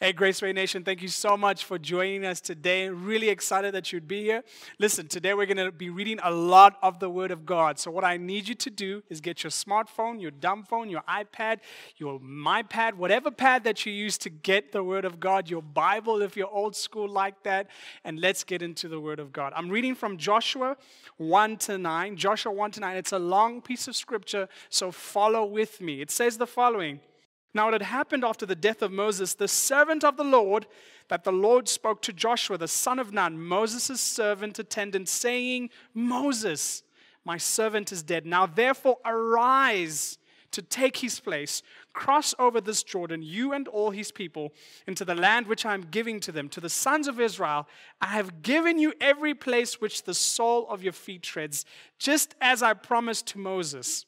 Hey, Graceway Nation, thank you so much for joining us today. Really excited that you'd be here. Listen, today we're going to be reading a lot of the Word of God. So, what I need you to do is get your smartphone, your dumb phone, your iPad, your MyPad, whatever pad that you use to get the Word of God, your Bible if you're old school like that, and let's get into the Word of God. I'm reading from Joshua 1 to 9. Joshua 1 to 9. It's a long piece of scripture, so follow with me. It says the following. Now, it had happened after the death of Moses, the servant of the Lord, that the Lord spoke to Joshua, the son of Nun, Moses' servant attendant, saying, Moses, my servant is dead. Now, therefore, arise to take his place, cross over this Jordan, you and all his people, into the land which I am giving to them, to the sons of Israel. I have given you every place which the sole of your feet treads, just as I promised to Moses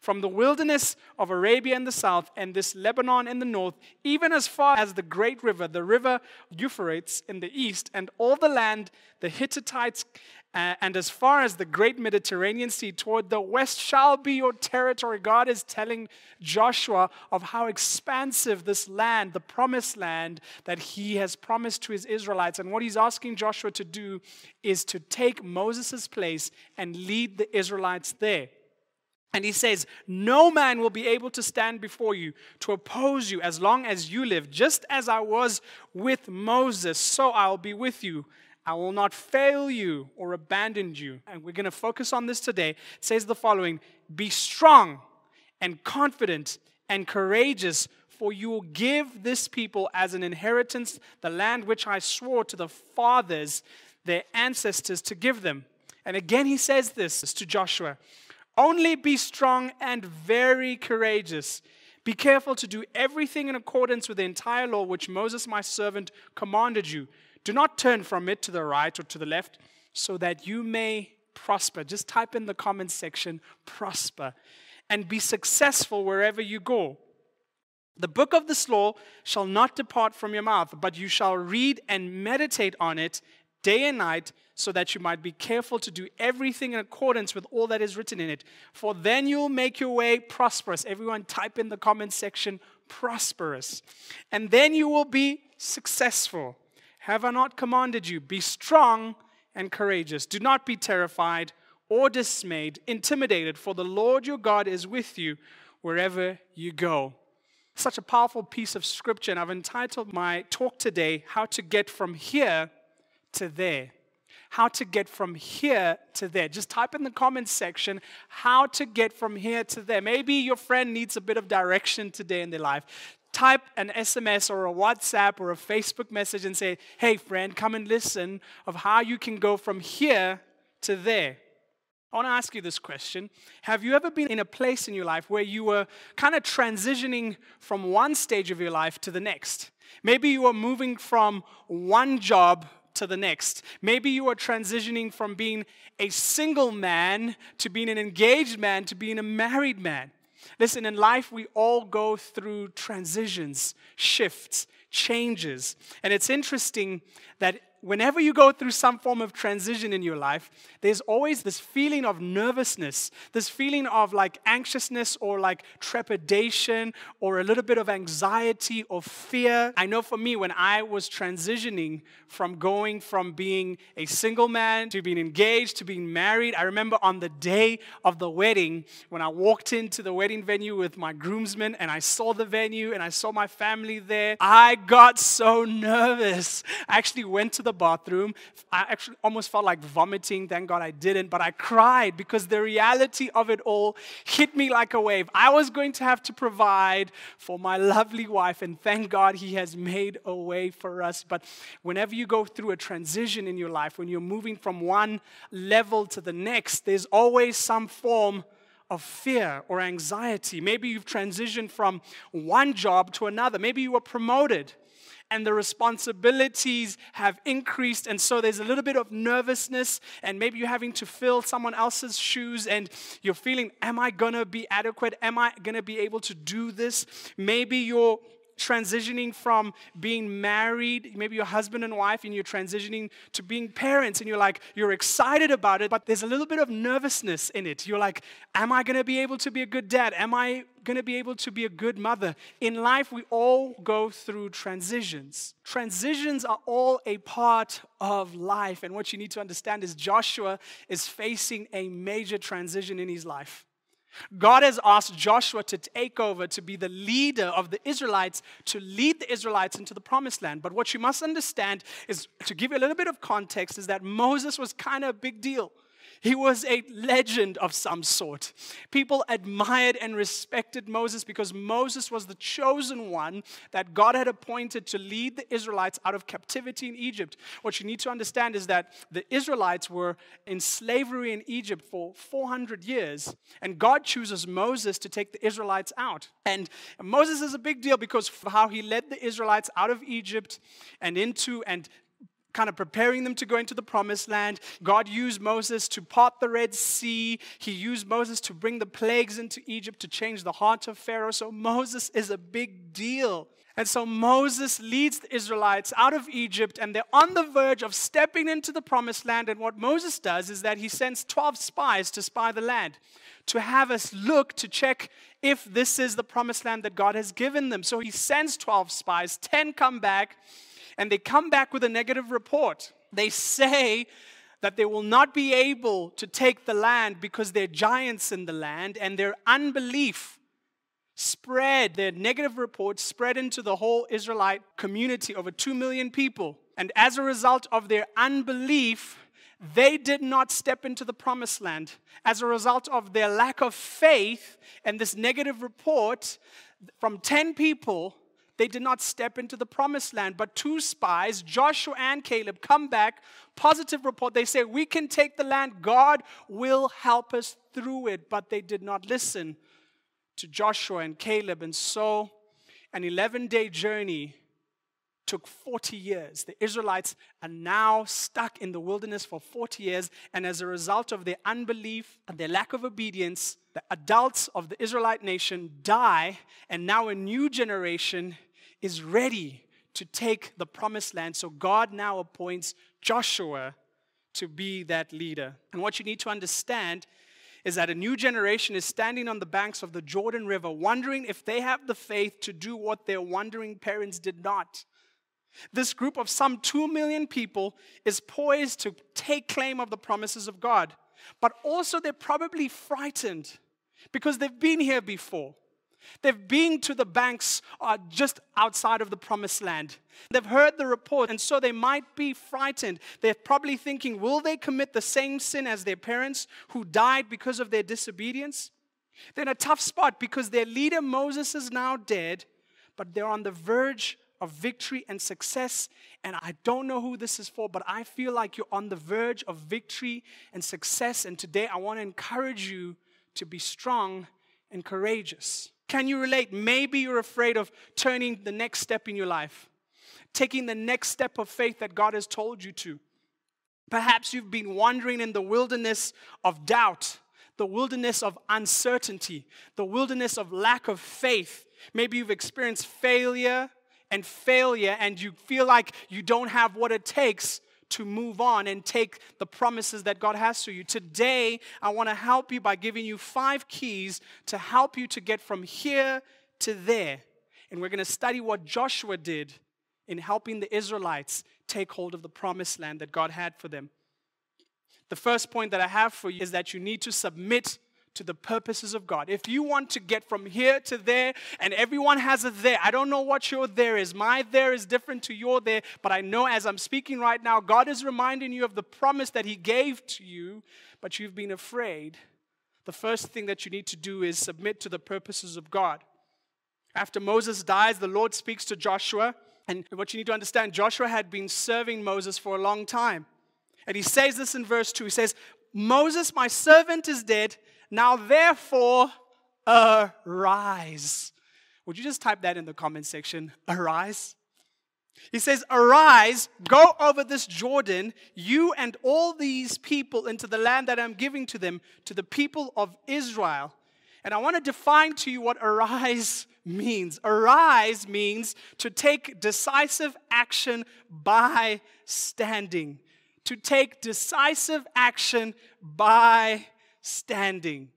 from the wilderness of Arabia in the south and this Lebanon in the north, even as far as the great river, the river Euphrates in the east, and all the land, the Hittites, uh, and as far as the great Mediterranean Sea toward the west shall be your territory. God is telling Joshua of how expansive this land, the promised land that he has promised to his Israelites. And what he's asking Joshua to do is to take Moses' place and lead the Israelites there. And he says, No man will be able to stand before you to oppose you as long as you live. Just as I was with Moses, so I'll be with you. I will not fail you or abandon you. And we're going to focus on this today. It says the following Be strong and confident and courageous, for you will give this people as an inheritance the land which I swore to the fathers, their ancestors, to give them. And again, he says this to Joshua. Only be strong and very courageous. Be careful to do everything in accordance with the entire law which Moses, my servant, commanded you. Do not turn from it to the right or to the left, so that you may prosper. Just type in the comments section, prosper, and be successful wherever you go. The book of this law shall not depart from your mouth, but you shall read and meditate on it day and night, so that you might be careful to do everything in accordance with all that is written in it. For then you'll make your way prosperous. Everyone, type in the comment section prosperous. And then you will be successful. Have I not commanded you? Be strong and courageous. Do not be terrified or dismayed, intimidated, for the Lord your God is with you wherever you go. Such a powerful piece of scripture, and I've entitled my talk today, How to Get From Here to there. How to get from here to there. Just type in the comments section how to get from here to there. Maybe your friend needs a bit of direction today in their life. Type an SMS or a WhatsApp or a Facebook message and say, hey, friend, come and listen of how you can go from here to there. I want to ask you this question. Have you ever been in a place in your life where you were kind of transitioning from one stage of your life to the next? Maybe you were moving from one job to the next. Maybe you are transitioning from being a single man to being an engaged man to being a married man. Listen, in life, we all go through transitions, shifts, changes. And it's interesting that whenever you go through some form of transition in your life, there's always this feeling of nervousness, this feeling of like anxiousness or like trepidation or a little bit of anxiety or fear. I know for me, when I was transitioning from going from being a single man to being engaged to being married, I remember on the day of the wedding, when I walked into the wedding venue with my groomsmen and I saw the venue and I saw my family there, I got so nervous. I actually went to the the bathroom. I actually almost felt like vomiting. Thank God I didn't, but I cried because the reality of it all hit me like a wave. I was going to have to provide for my lovely wife, and thank God He has made a way for us. But whenever you go through a transition in your life, when you're moving from one level to the next, there's always some form of fear or anxiety. Maybe you've transitioned from one job to another. Maybe you were promoted and the responsibilities have increased. And so there's a little bit of nervousness, and maybe you're having to fill someone else's shoes, and you're feeling, Am I gonna be adequate? Am I gonna be able to do this? Maybe you're transitioning from being married, maybe you're husband and wife, and you're transitioning to being parents, and you're like, you're excited about it, but there's a little bit of nervousness in it. You're like, am I to be able to be a good dad? Am I to be able to be a good mother? In life, we all go through transitions. Transitions are all a part of life, and what you need to understand is Joshua is facing a major transition in his life. God has asked Joshua to take over to be the leader of the Israelites, to lead the Israelites into the promised land. But what you must understand is to give you a little bit of context is that Moses was kind of a big deal. He was a legend of some sort. People admired and respected Moses because Moses was the chosen one that God had appointed to lead the Israelites out of captivity in Egypt. What you need to understand is that the Israelites were in slavery in Egypt for 400 years, and God chooses Moses to take the Israelites out. And Moses is a big deal because of how he led the Israelites out of Egypt and into and kind of preparing them to go into the promised land. God used Moses to part the Red Sea. He used Moses to bring the plagues into Egypt to change the heart of Pharaoh. So Moses is a big deal. And so Moses leads the Israelites out of Egypt, and they're on the verge of stepping into the promised land. And what Moses does is that he sends 12 spies to spy the land, to have us look to check if this is the promised land that God has given them. So he sends 12 spies, 10 come back and they come back with a negative report. They say that they will not be able to take the land because they're giants in the land, and their unbelief spread, their negative report spread into the whole Israelite community, over 2 million people. And as a result of their unbelief, they did not step into the promised land. As a result of their lack of faith and this negative report, from 10 people, they did not step into the promised land. But two spies, Joshua and Caleb, come back, positive report. They say, We can take the land. God will help us through it. But they did not listen to Joshua and Caleb. And so, an 11 day journey took 40 years. The Israelites are now stuck in the wilderness for 40 years. And as a result of their unbelief and their lack of obedience, the adults of the Israelite nation die. And now a new generation is ready to take the promised land. So God now appoints Joshua to be that leader. And what you need to understand is that a new generation is standing on the banks of the Jordan River, wondering if they have the faith to do what their wandering parents did not. This group of some 2 million people is poised to take claim of the promises of God. But also, they're probably frightened because they've been here before. They've been to the banks uh, just outside of the promised land. They've heard the report, and so they might be frightened. They're probably thinking, will they commit the same sin as their parents who died because of their disobedience? They're in a tough spot because their leader Moses is now dead, but they're on the verge of victory and success. And I don't know who this is for, but I feel like you're on the verge of victory and success. And today I want to encourage you to be strong and courageous. Can you relate? Maybe you're afraid of turning the next step in your life, taking the next step of faith that God has told you to. Perhaps you've been wandering in the wilderness of doubt, the wilderness of uncertainty, the wilderness of lack of faith. Maybe you've experienced failure and failure, and you feel like you don't have what it takes to move on and take the promises that God has for you. Today, I want to help you by giving you five keys to help you to get from here to there. And we're going to study what Joshua did in helping the Israelites take hold of the promised land that God had for them. The first point that I have for you is that you need to submit to the purposes of God. If you want to get from here to there, and everyone has a there, I don't know what your there is. My there is different to your there, but I know as I'm speaking right now, God is reminding you of the promise that He gave to you, but you've been afraid. The first thing that you need to do is submit to the purposes of God. After Moses dies, the Lord speaks to Joshua. And what you need to understand, Joshua had been serving Moses for a long time. And he says this in verse 2. He says, Moses, my servant, is dead. Now, therefore, arise. Would you just type that in the comment section? Arise. He says, Arise, go over this Jordan, you and all these people, into the land that I'm giving to them, to the people of Israel. And I want to define to you what arise means. Arise means to take decisive action by standing. To take decisive action by standing.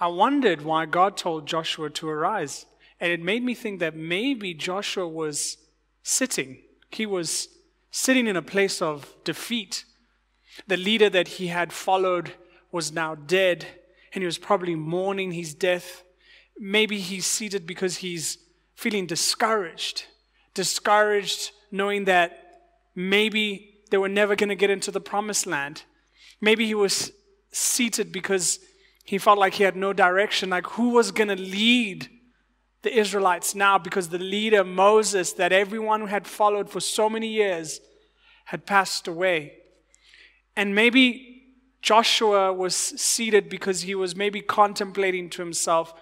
I wondered why God told Joshua to arise. And it made me think that maybe Joshua was sitting. He was sitting in a place of defeat. The leader that he had followed was now dead, and he was probably mourning his death. Maybe he's seated because he's feeling discouraged. Discouraged knowing that maybe they were never going to get into the promised land. Maybe he was seated because he felt like he had no direction, like who was going to lead the Israelites now because the leader, Moses, that everyone had followed for so many years, had passed away. And maybe Joshua was seated because he was maybe contemplating to himself,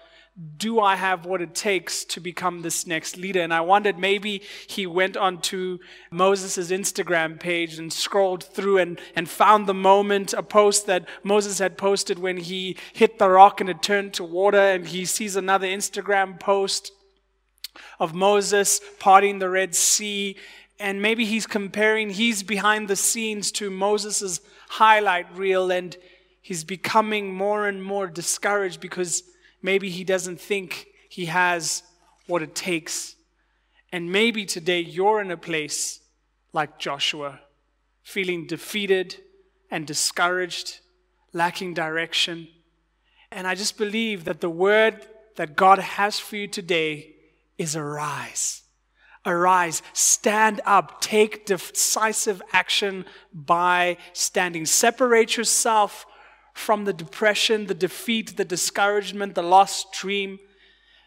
do I have what it takes to become this next leader? And I wondered maybe he went onto Moses' Instagram page and scrolled through and, and found the moment, a post that Moses had posted when he hit the rock and it turned to water. And he sees another Instagram post of Moses parting the Red Sea. And maybe he's comparing, he's behind the scenes to Moses' highlight reel. And he's becoming more and more discouraged because Maybe he doesn't think he has what it takes. And maybe today you're in a place like Joshua, feeling defeated and discouraged, lacking direction. And I just believe that the word that God has for you today is arise. Arise, stand up, take decisive action by standing. Separate yourself from the depression, the defeat, the discouragement, the lost dream.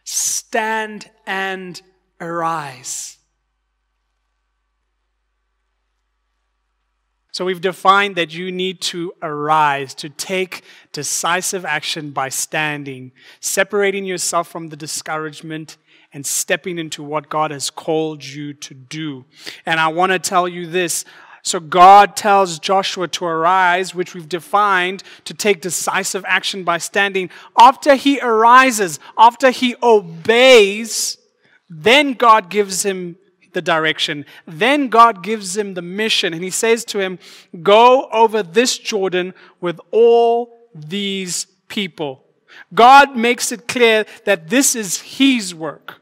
Stand and arise. So we've defined that you need to arise, to take decisive action by standing, separating yourself from the discouragement and stepping into what God has called you to do. And I want to tell you this so God tells Joshua to arise, which we've defined to take decisive action by standing. After he arises, after he obeys, then God gives him the direction. Then God gives him the mission, and he says to him, Go over this Jordan with all these people. God makes it clear that this is his work.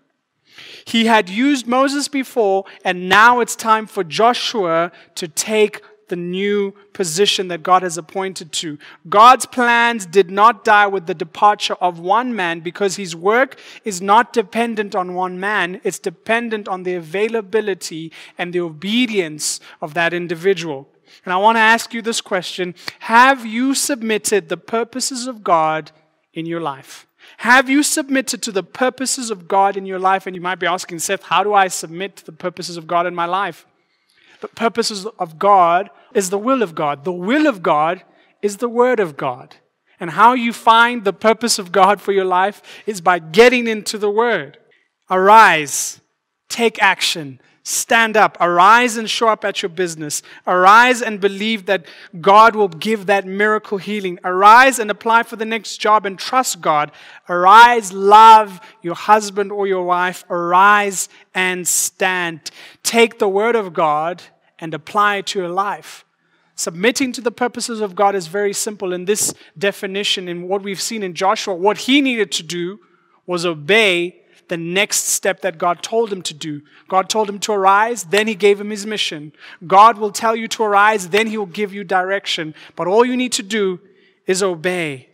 He had used Moses before, and now it's time for Joshua to take the new position that God has appointed to. God's plans did not die with the departure of one man because his work is not dependent on one man, it's dependent on the availability and the obedience of that individual. And I want to ask you this question Have you submitted the purposes of God in your life? Have you submitted to the purposes of God in your life? And you might be asking, Seth, how do I submit to the purposes of God in my life? The purposes of God is the will of God. The will of God is the word of God. And how you find the purpose of God for your life is by getting into the word. Arise, take action, Stand up. Arise and show up at your business. Arise and believe that God will give that miracle healing. Arise and apply for the next job and trust God. Arise, love your husband or your wife. Arise and stand. Take the word of God and apply it to your life. Submitting to the purposes of God is very simple. In this definition, in what we've seen in Joshua, what he needed to do was obey the next step that God told him to do. God told him to arise, then he gave him his mission. God will tell you to arise, then he will give you direction. But all you need to do is obey.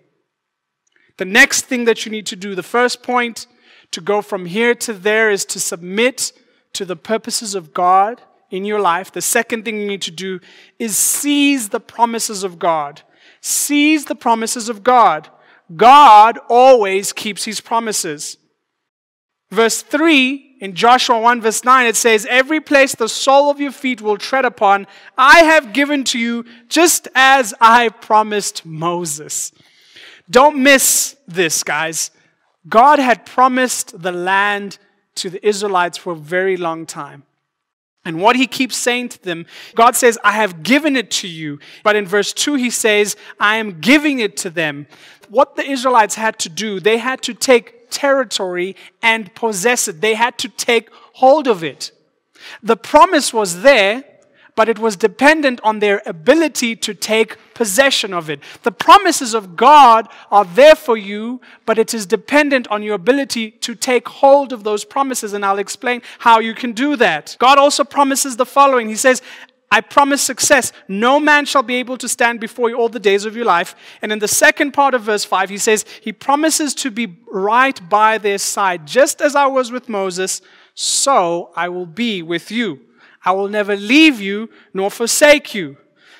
The next thing that you need to do, the first point to go from here to there is to submit to the purposes of God in your life. The second thing you need to do is seize the promises of God. Seize the promises of God. God always keeps his promises. Verse 3 in Joshua 1, verse 9, it says, Every place the sole of your feet will tread upon, I have given to you, just as I promised Moses. Don't miss this, guys. God had promised the land to the Israelites for a very long time. And what he keeps saying to them, God says, I have given it to you. But in verse 2, he says, I am giving it to them. What the Israelites had to do, they had to take territory and possess it, they had to take hold of it. The promise was there, but it was dependent on their ability to take possession of it. The promises of God are there for you, but it is dependent on your ability to take hold of those promises, and I'll explain how you can do that. God also promises the following He says, I promise success. No man shall be able to stand before you all the days of your life. And in the second part of verse 5, he says, He promises to be right by their side. Just as I was with Moses, so I will be with you. I will never leave you nor forsake you.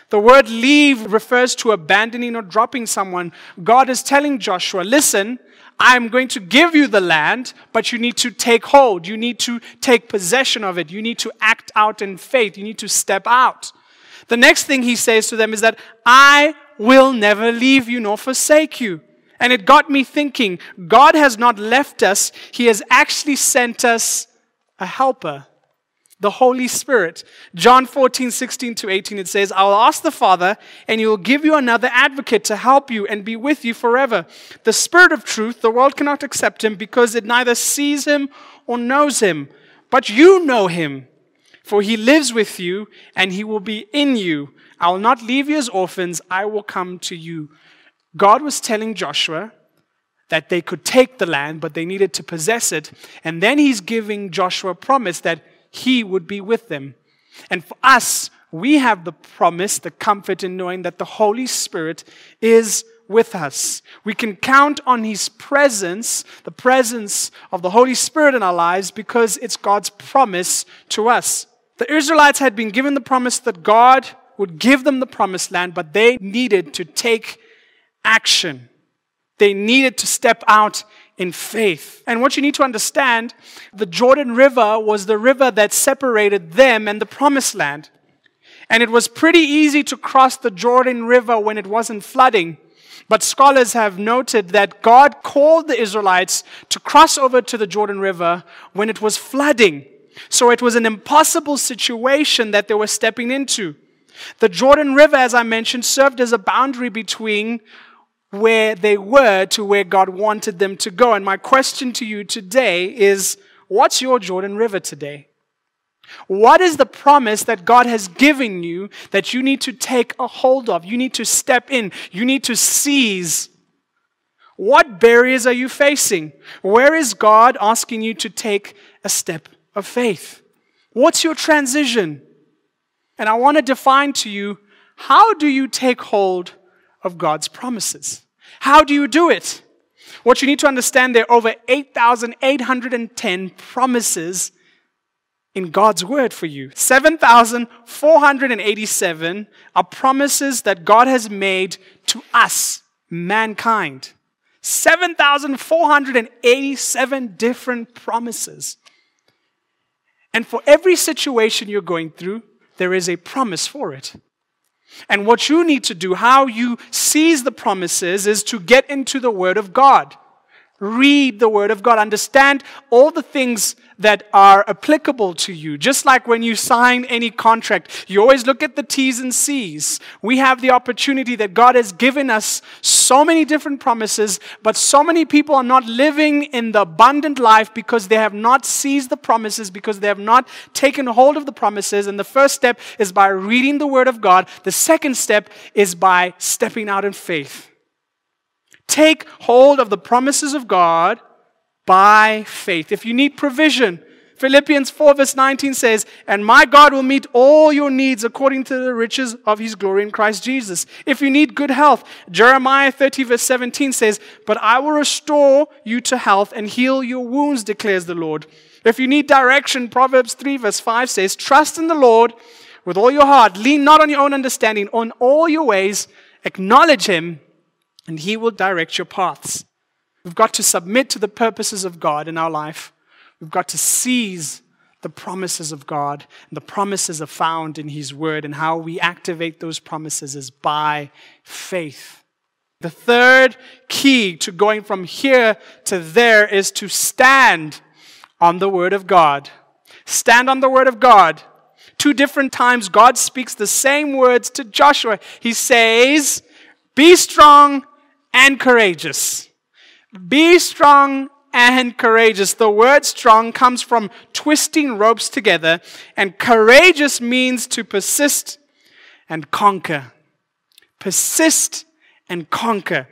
The word leave refers to abandoning or dropping someone. God is telling Joshua, listen, I'm going to give you the land, but you need to take hold. You need to take possession of it. You need to act out in faith. You need to step out. The next thing he says to them is that I will never leave you nor forsake you. And it got me thinking God has not left us, He has actually sent us a helper the Holy Spirit. John 14, 16 to 18, it says, I will ask the Father, and he will give you another advocate to help you and be with you forever. The Spirit of truth, the world cannot accept him because it neither sees him or knows him. But you know him, for he lives with you, and he will be in you. I will not leave you as orphans, I will come to you. God was telling Joshua, that they could take the land, but they needed to possess it. And then he's giving Joshua a promise that he would be with them. And for us, we have the promise, the comfort in knowing that the Holy Spirit is with us. We can count on His presence, the presence of the Holy Spirit in our lives, because it's God's promise to us. The Israelites had been given the promise that God would give them the promised land, but they needed to take action. They needed to step out in faith. And what you need to understand the Jordan River was the river that separated them and the promised land. And it was pretty easy to cross the Jordan River when it wasn't flooding. But scholars have noted that God called the Israelites to cross over to the Jordan River when it was flooding. So it was an impossible situation that they were stepping into. The Jordan River, as I mentioned, served as a boundary between where they were to where God wanted them to go. And my question to you today is what's your Jordan River today? What is the promise that God has given you that you need to take a hold of? You need to step in, you need to seize. What barriers are you facing? Where is God asking you to take a step of faith? What's your transition? And I want to define to you how do you take hold of God's promises? How do you do it? What you need to understand there are over 8,810 promises in God's word for you. 7,487 are promises that God has made to us, mankind. 7,487 different promises. And for every situation you're going through, there is a promise for it. And what you need to do, how you seize the promises, is to get into the Word of God. Read the Word of God. Understand all the things that are applicable to you. Just like when you sign any contract, you always look at the T's and C's. We have the opportunity that God has given us so many different promises, but so many people are not living in the abundant life because they have not seized the promises, because they have not taken hold of the promises. And the first step is by reading the Word of God, the second step is by stepping out in faith. Take hold of the promises of God by faith. If you need provision, Philippians 4, verse 19 says, And my God will meet all your needs according to the riches of his glory in Christ Jesus. If you need good health, Jeremiah 30, verse 17 says, But I will restore you to health and heal your wounds, declares the Lord. If you need direction, Proverbs 3, verse 5 says, Trust in the Lord with all your heart. Lean not on your own understanding. On all your ways, acknowledge him, and he will direct your paths. We've got to submit to the purposes of God in our life. We've got to seize the promises of God. And the promises are found in His Word, and how we activate those promises is by faith. The third key to going from here to there is to stand on the Word of God. Stand on the Word of God. Two different times, God speaks the same words to Joshua. He says, Be strong and courageous. Be strong and courageous. The word strong comes from twisting ropes together, and courageous means to persist and conquer. Persist and conquer.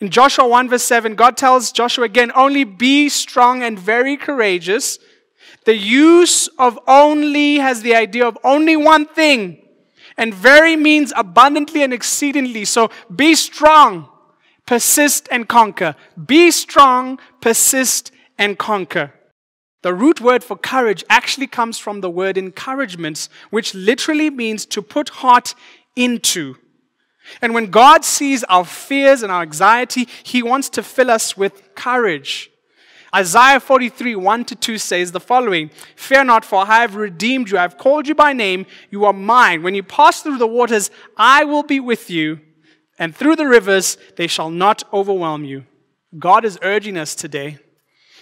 In Joshua 1, verse 7, God tells Joshua again, only be strong and very courageous. The use of only has the idea of only one thing. And very means abundantly and exceedingly. So be strong, persist and conquer. Be strong, persist and conquer. The root word for courage actually comes from the word encouragement, which literally means to put heart into. And when God sees our fears and our anxiety, He wants to fill us with courage. Isaiah 43, 1 to 2 says the following Fear not, for I have redeemed you. I have called you by name. You are mine. When you pass through the waters, I will be with you. And through the rivers, they shall not overwhelm you. God is urging us today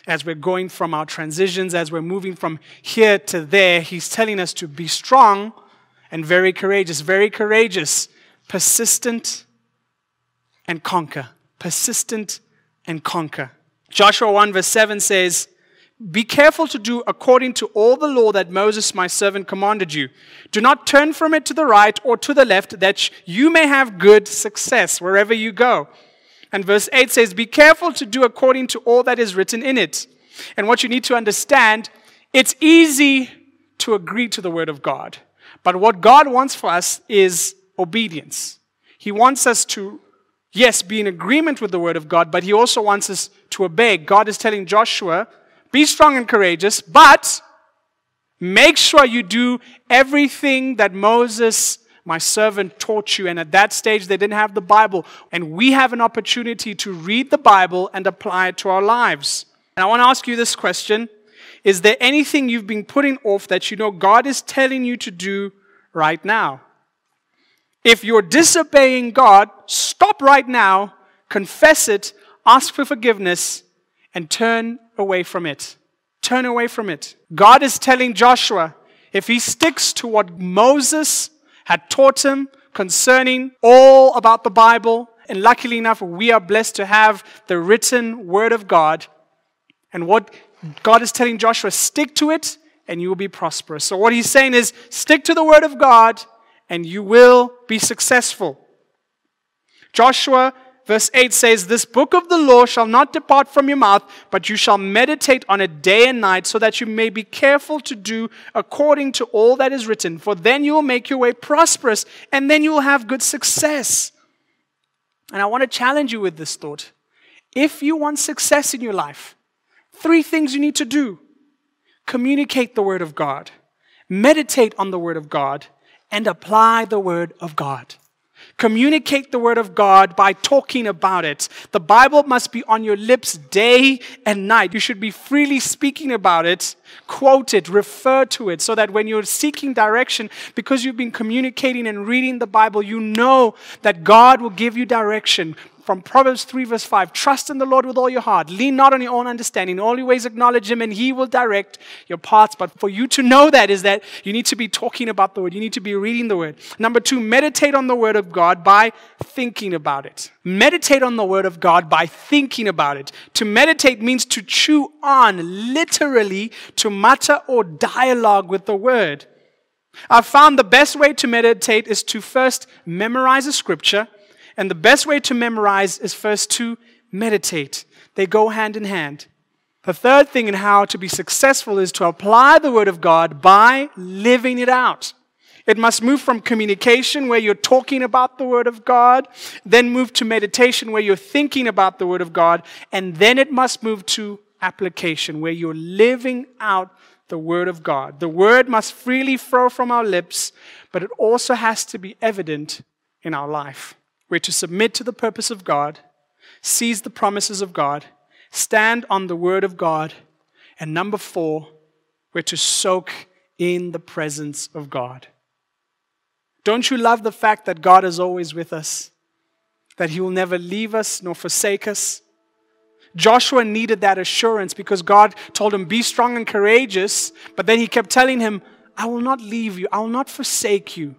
as we're going from our transitions, as we're moving from here to there. He's telling us to be strong and very courageous, very courageous, persistent and conquer. Persistent and conquer. Joshua 1 verse 7 says, Be careful to do according to all the law that Moses my servant commanded you. Do not turn from it to the right or to the left, that you may have good success wherever you go. And verse 8 says, Be careful to do according to all that is written in it. And what you need to understand, it's easy to agree to the word of God. But what God wants for us is obedience. He wants us to yes, be in agreement with the word of God, but he also wants us to obey. God is telling Joshua, be strong and courageous, but make sure you do everything that Moses, my servant, taught you. And at that stage, they didn't have the Bible. And we have an opportunity to read the Bible and apply it to our lives. And I want to ask you this question Is there anything you've been putting off that you know God is telling you to do right now? If you're disobeying God, stop right now, confess it, ask for forgiveness, and turn away from it. Turn away from it. God is telling Joshua if he sticks to what Moses had taught him concerning all about the Bible, and luckily enough, we are blessed to have the written word of God. And what God is telling Joshua, stick to it and you will be prosperous. So, what he's saying is, stick to the word of God and you will be successful. Joshua verse 8 says, This book of the law shall not depart from your mouth, but you shall meditate on it day and night, so that you may be careful to do according to all that is written. For then you will make your way prosperous, and then you will have good success. And I want to challenge you with this thought. If you want success in your life, three things you need to do communicate the Word of God, meditate on the Word of God, and apply the Word of God. Communicate the Word of God by talking about it. The Bible must be on your lips day and night. You should be freely speaking about it, quote it, refer to it, so that when you're seeking direction, because you've been communicating and reading the Bible, you know that God will give you direction from Proverbs 3, verse 5 Trust in the Lord with all your heart. Lean not on your own understanding. All your ways acknowledge Him, and He will direct your paths. But for you to know that is that you need to be talking about the Word. You need to be reading the Word. Number two, meditate on the Word of God by thinking about it. Meditate on the Word of God by thinking about it. To meditate means to chew on, literally, to mutter or dialogue with the Word. I've found the best way to meditate is to first memorize a scripture and the best way to memorize is first to meditate. They go hand in hand. The third thing in how to be successful is to apply the Word of God by living it out. It must move from communication, where you're talking about the Word of God, then move to meditation, where you're thinking about the Word of God, and then it must move to application, where you're living out the Word of God. The Word must freely flow from our lips, but it also has to be evident in our life. We're to submit to the purpose of God, seize the promises of God, stand on the word of God, and number four, we're to soak in the presence of God. Don't you love the fact that God is always with us? That He will never leave us nor forsake us? Joshua needed that assurance because God told him, Be strong and courageous, but then He kept telling him, I will not leave you, I will not forsake you.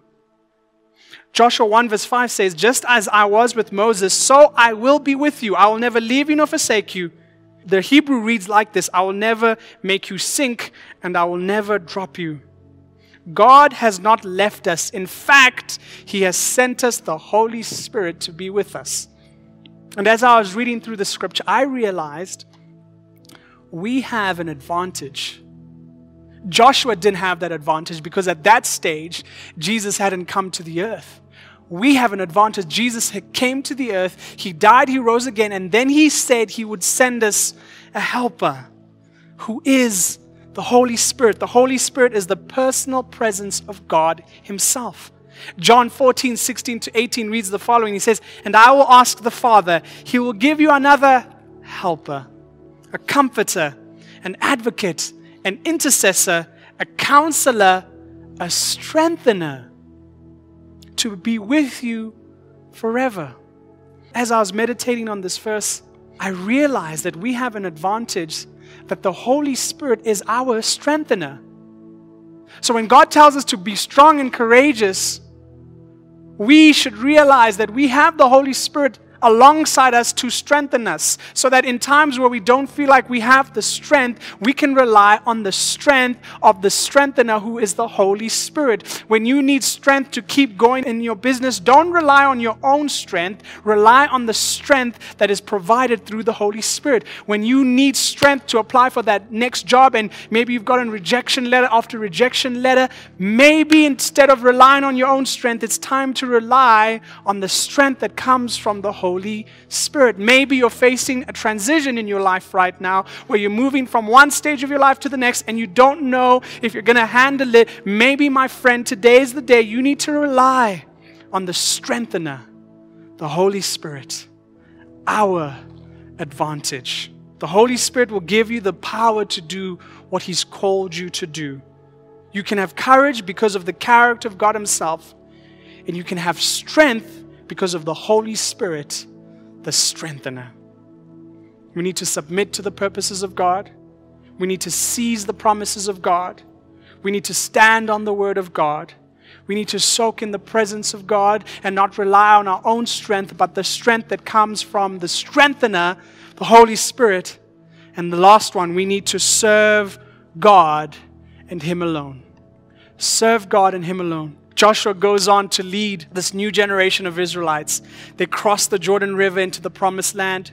Joshua 1 verse 5 says, Just as I was with Moses, so I will be with you. I will never leave you nor forsake you. The Hebrew reads like this I will never make you sink, and I will never drop you. God has not left us. In fact, He has sent us the Holy Spirit to be with us. And as I was reading through the scripture, I realized we have an advantage. Joshua didn't have that advantage because at that stage, Jesus hadn't come to the earth. We have an advantage. Jesus came to the earth, he died, he rose again, and then he said he would send us a helper who is the Holy Spirit. The Holy Spirit is the personal presence of God Himself. John 14, 16 to 18 reads the following He says, And I will ask the Father, He will give you another helper, a comforter, an advocate, an intercessor, a counselor, a strengthener to be with you forever. As I was meditating on this verse, I realized that we have an advantage that the Holy Spirit is our strengthener. So when God tells us to be strong and courageous, we should realize that we have the Holy Spirit alongside us to strengthen us so that in times where we don't feel like we have the strength, we can rely on the strength of the strengthener who is the Holy Spirit. When you need strength to keep going in your business, don't rely on your own strength, rely on the strength that is provided through the Holy Spirit. When you need strength to apply for that next job and maybe you've gotten rejection letter after rejection letter, maybe instead of relying on your own strength, it's time to rely on the strength that comes from the Holy Holy Spirit. Maybe you're facing a transition in your life right now where you're moving from one stage of your life to the next and you don't know if you're going to handle it. Maybe, my friend, today is the day you need to rely on the strengthener, the Holy Spirit, our advantage. The Holy Spirit will give you the power to do what He's called you to do. You can have courage because of the character of God Himself, and you can have strength because of the Holy Spirit, the strengthener. We need to submit to the purposes of God. We need to seize the promises of God. We need to stand on the word of God. We need to soak in the presence of God and not rely on our own strength, but the strength that comes from the strengthener, the Holy Spirit. And the last one, we need to serve God and Him alone. Serve God and Him alone. Joshua goes on to lead this new generation of Israelites. They cross the Jordan River into the promised land.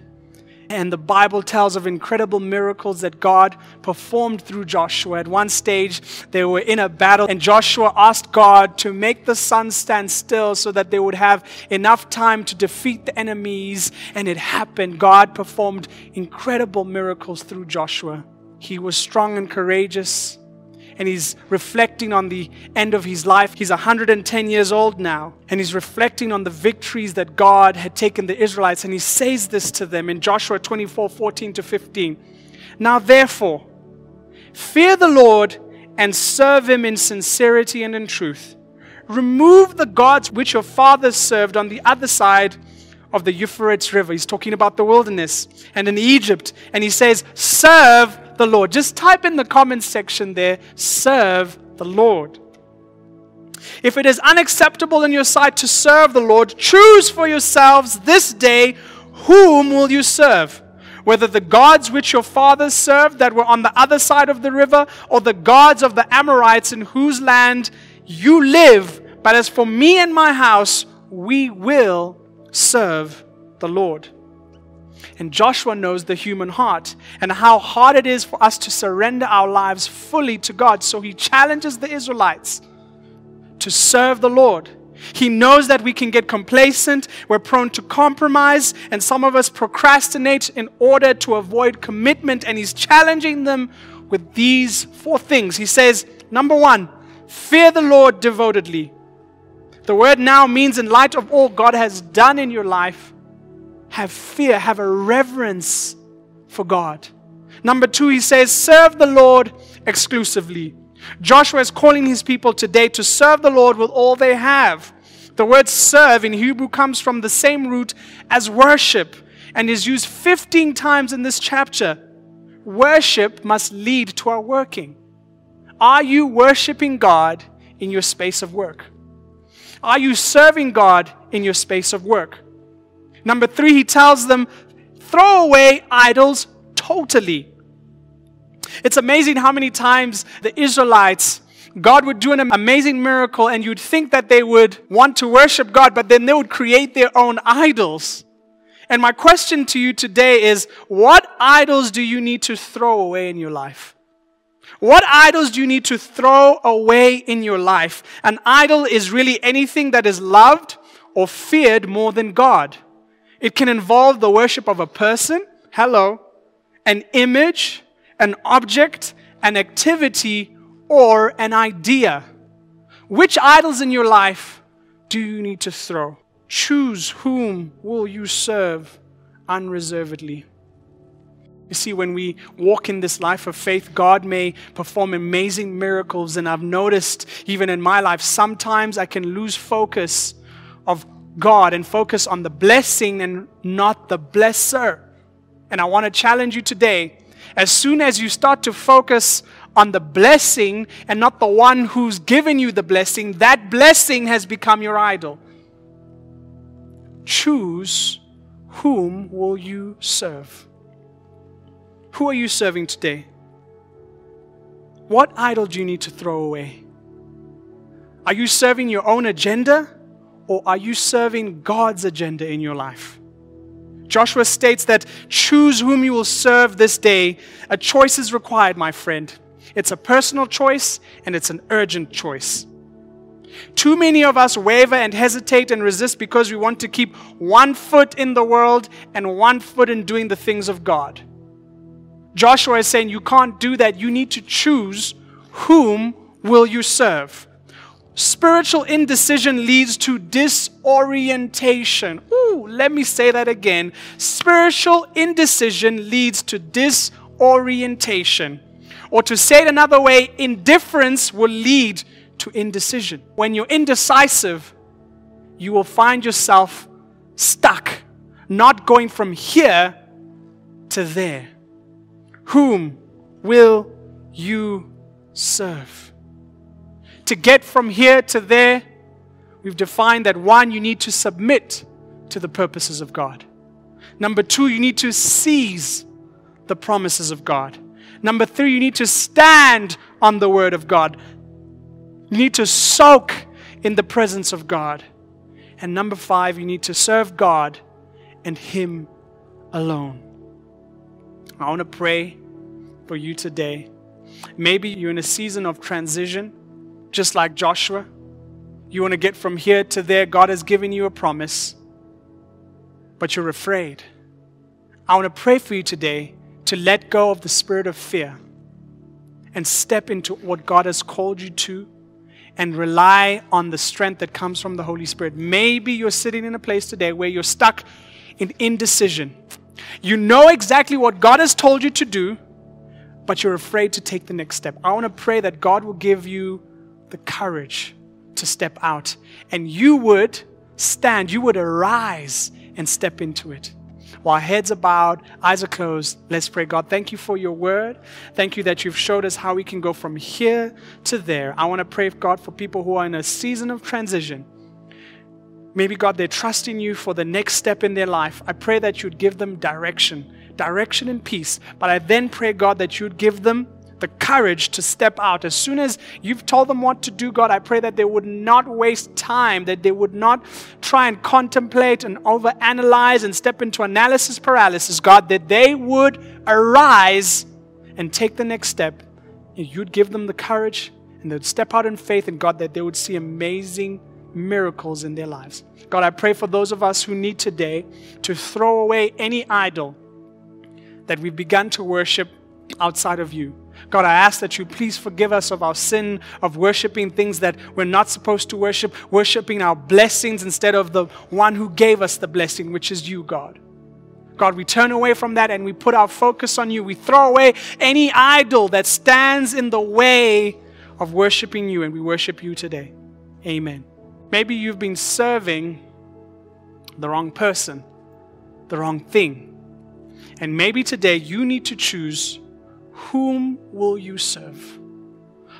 And the Bible tells of incredible miracles that God performed through Joshua. At one stage, they were in a battle, and Joshua asked God to make the sun stand still so that they would have enough time to defeat the enemies. And it happened. God performed incredible miracles through Joshua. He was strong and courageous and he's reflecting on the end of his life. He's 110 years old now, and he's reflecting on the victories that God had taken the Israelites, and he says this to them in Joshua 24 14 to 15. Now, therefore, fear the Lord and serve him in sincerity and in truth. Remove the gods which your fathers served on the other side of the Euphrates River. He's talking about the wilderness and in Egypt. And he says, Serve the Lord. Just type in the comments section there, serve the Lord. If it is unacceptable in your sight to serve the Lord, choose for yourselves this day whom will you serve? Whether the gods which your fathers served that were on the other side of the river, or the gods of the Amorites in whose land you live. But as for me and my house, we will serve the Lord. And Joshua knows the human heart and how hard it is for us to surrender our lives fully to God. So he challenges the Israelites to serve the Lord. He knows that we can get complacent, we're prone to compromise, and some of us procrastinate in order to avoid commitment. And he's challenging them with these four things. He says, Number one, fear the Lord devotedly. The word now means, in light of all God has done in your life, have fear, have a reverence for God. Number two, he says, serve the Lord exclusively. Joshua is calling his people today to serve the Lord with all they have. The word serve in Hebrew comes from the same root as worship and is used 15 times in this chapter. Worship must lead to our working. Are you worshiping God in your space of work? Are you serving God in your space of work? Number three, he tells them, throw away idols totally. It's amazing how many times the Israelites, God would do an amazing miracle, and you'd think that they would want to worship God, but then they would create their own idols. And my question to you today is what idols do you need to throw away in your life? What idols do you need to throw away in your life? An idol is really anything that is loved or feared more than God. It can involve the worship of a person, hello, an image, an object, an activity, or an idea. Which idols in your life do you need to throw? Choose whom will you serve unreservedly. You see, when we walk in this life of faith, God may perform amazing miracles. And I've noticed, even in my life, sometimes I can lose focus of God and focus on the blessing and not the blesser. And I want to challenge you today. As soon as you start to focus on the blessing and not the one who's given you the blessing, that blessing has become your idol. Choose whom will you serve? Who are you serving today? What idol do you need to throw away? Are you serving your own agenda or are you serving God's agenda in your life? Joshua states that choose whom you will serve this day. A choice is required, my friend. It's a personal choice and it's an urgent choice. Too many of us waver and hesitate and resist because we want to keep one foot in the world and one foot in doing the things of God. Joshua is saying you can't do that. You need to choose whom will you serve. Spiritual indecision leads to disorientation. Ooh, let me say that again. Spiritual indecision leads to disorientation. Or to say it another way, indifference will lead to indecision. When you're indecisive, you will find yourself stuck, not going from here to there. Whom will you serve? to get from here to there, we've defined that one, you need to submit to the purposes of God. Number two, you need to seize the promises of God. Number three, you need to stand on the word of God. You need to soak in the presence of God. And number five, you need to serve God and Him alone. I want to pray for you today. Maybe you're in a season of transition just like Joshua. You want to get from here to there. God has given you a promise, but you're afraid. I want to pray for you today to let go of the spirit of fear and step into what God has called you to and rely on the strength that comes from the Holy Spirit. Maybe you're sitting in a place today where you're stuck in indecision. You know exactly what God has told you to do, but you're afraid to take the next step. I want to pray that God will give you the courage to step out. And you would stand, you would arise and step into it. While heads are bowed, eyes are closed, let's pray. God, thank you for your word. Thank you that you've showed us how we can go from here to there. I want to pray, God, for people who are in a season of transition. Maybe, God, they're trusting you for the next step in their life. I pray that you'd give them direction, direction and peace. But I then pray, God, that you'd give them the courage to step out. As soon as you've told them what to do, God, I pray that they would not waste time, that they would not try and contemplate and overanalyze and step into analysis paralysis, God, that they would arise and take the next step. And you'd give them the courage and they'd step out in faith, and God, that they would see amazing miracles in their lives. God, I pray for those of us who need today to throw away any idol that we've begun to worship outside of you. God, I ask that you please forgive us of our sin of worshiping things that we're not supposed to worship, worshiping our blessings instead of the one who gave us the blessing, which is you, God. God, we turn away from that and we put our focus on you. We throw away any idol that stands in the way of worshiping you, and we worship you today. Amen. Maybe you've been serving the wrong person, the wrong thing. And maybe today you need to choose whom will you serve?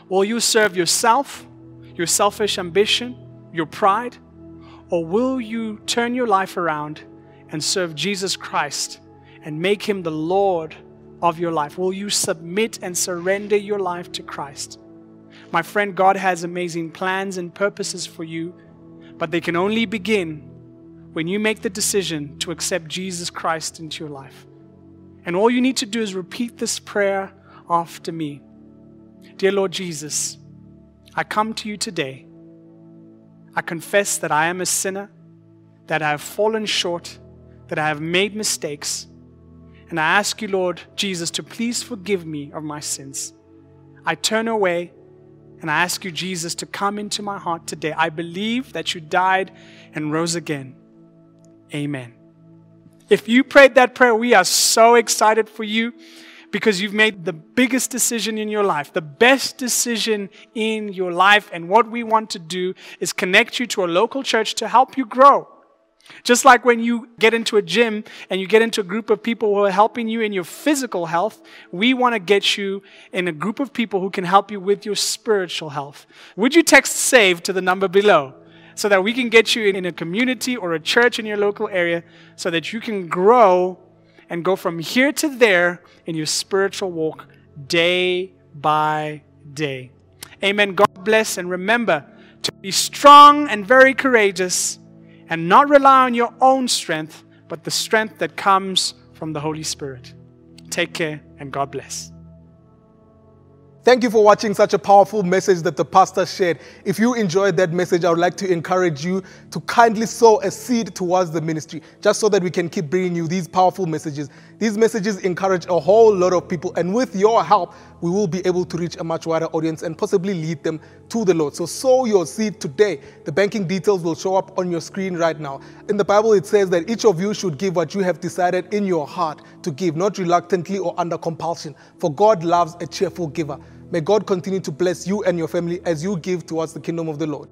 Will you serve yourself, your selfish ambition, your pride? Or will you turn your life around and serve Jesus Christ and make him the Lord of your life? Will you submit and surrender your life to Christ? My friend, God has amazing plans and purposes for you, but they can only begin when you make the decision to accept Jesus Christ into your life. And all you need to do is repeat this prayer after me Dear Lord Jesus, I come to you today. I confess that I am a sinner, that I have fallen short, that I have made mistakes. And I ask you, Lord Jesus, to please forgive me of my sins. I turn away and I ask you, Jesus, to come into my heart today. I believe that you died and rose again. Amen. If you prayed that prayer, we are so excited for you because you've made the biggest decision in your life, the best decision in your life. And what we want to do is connect you to a local church to help you grow. Just like when you get into a gym and you get into a group of people who are helping you in your physical health, we want to get you in a group of people who can help you with your spiritual health. Would you text SAVE to the number below so that we can get you in a community or a church in your local area so that you can grow and go from here to there in your spiritual walk day by day. Amen. God bless and remember to be strong and very courageous and not rely on your own strength, but the strength that comes from the Holy Spirit. Take care and God bless. Thank you for watching such a powerful message that the pastor shared. If you enjoyed that message, I would like to encourage you to kindly sow a seed towards the ministry, just so that we can keep bringing you these powerful messages. These messages encourage a whole lot of people, and with your help, we will be able to reach a much wider audience and possibly lead them to the Lord. So sow your seed today. The banking details will show up on your screen right now. In the Bible, it says that each of you should give what you have decided in your heart to give, not reluctantly or under compulsion, for God loves a cheerful giver. May God continue to bless you and your family as you give towards the kingdom of the Lord.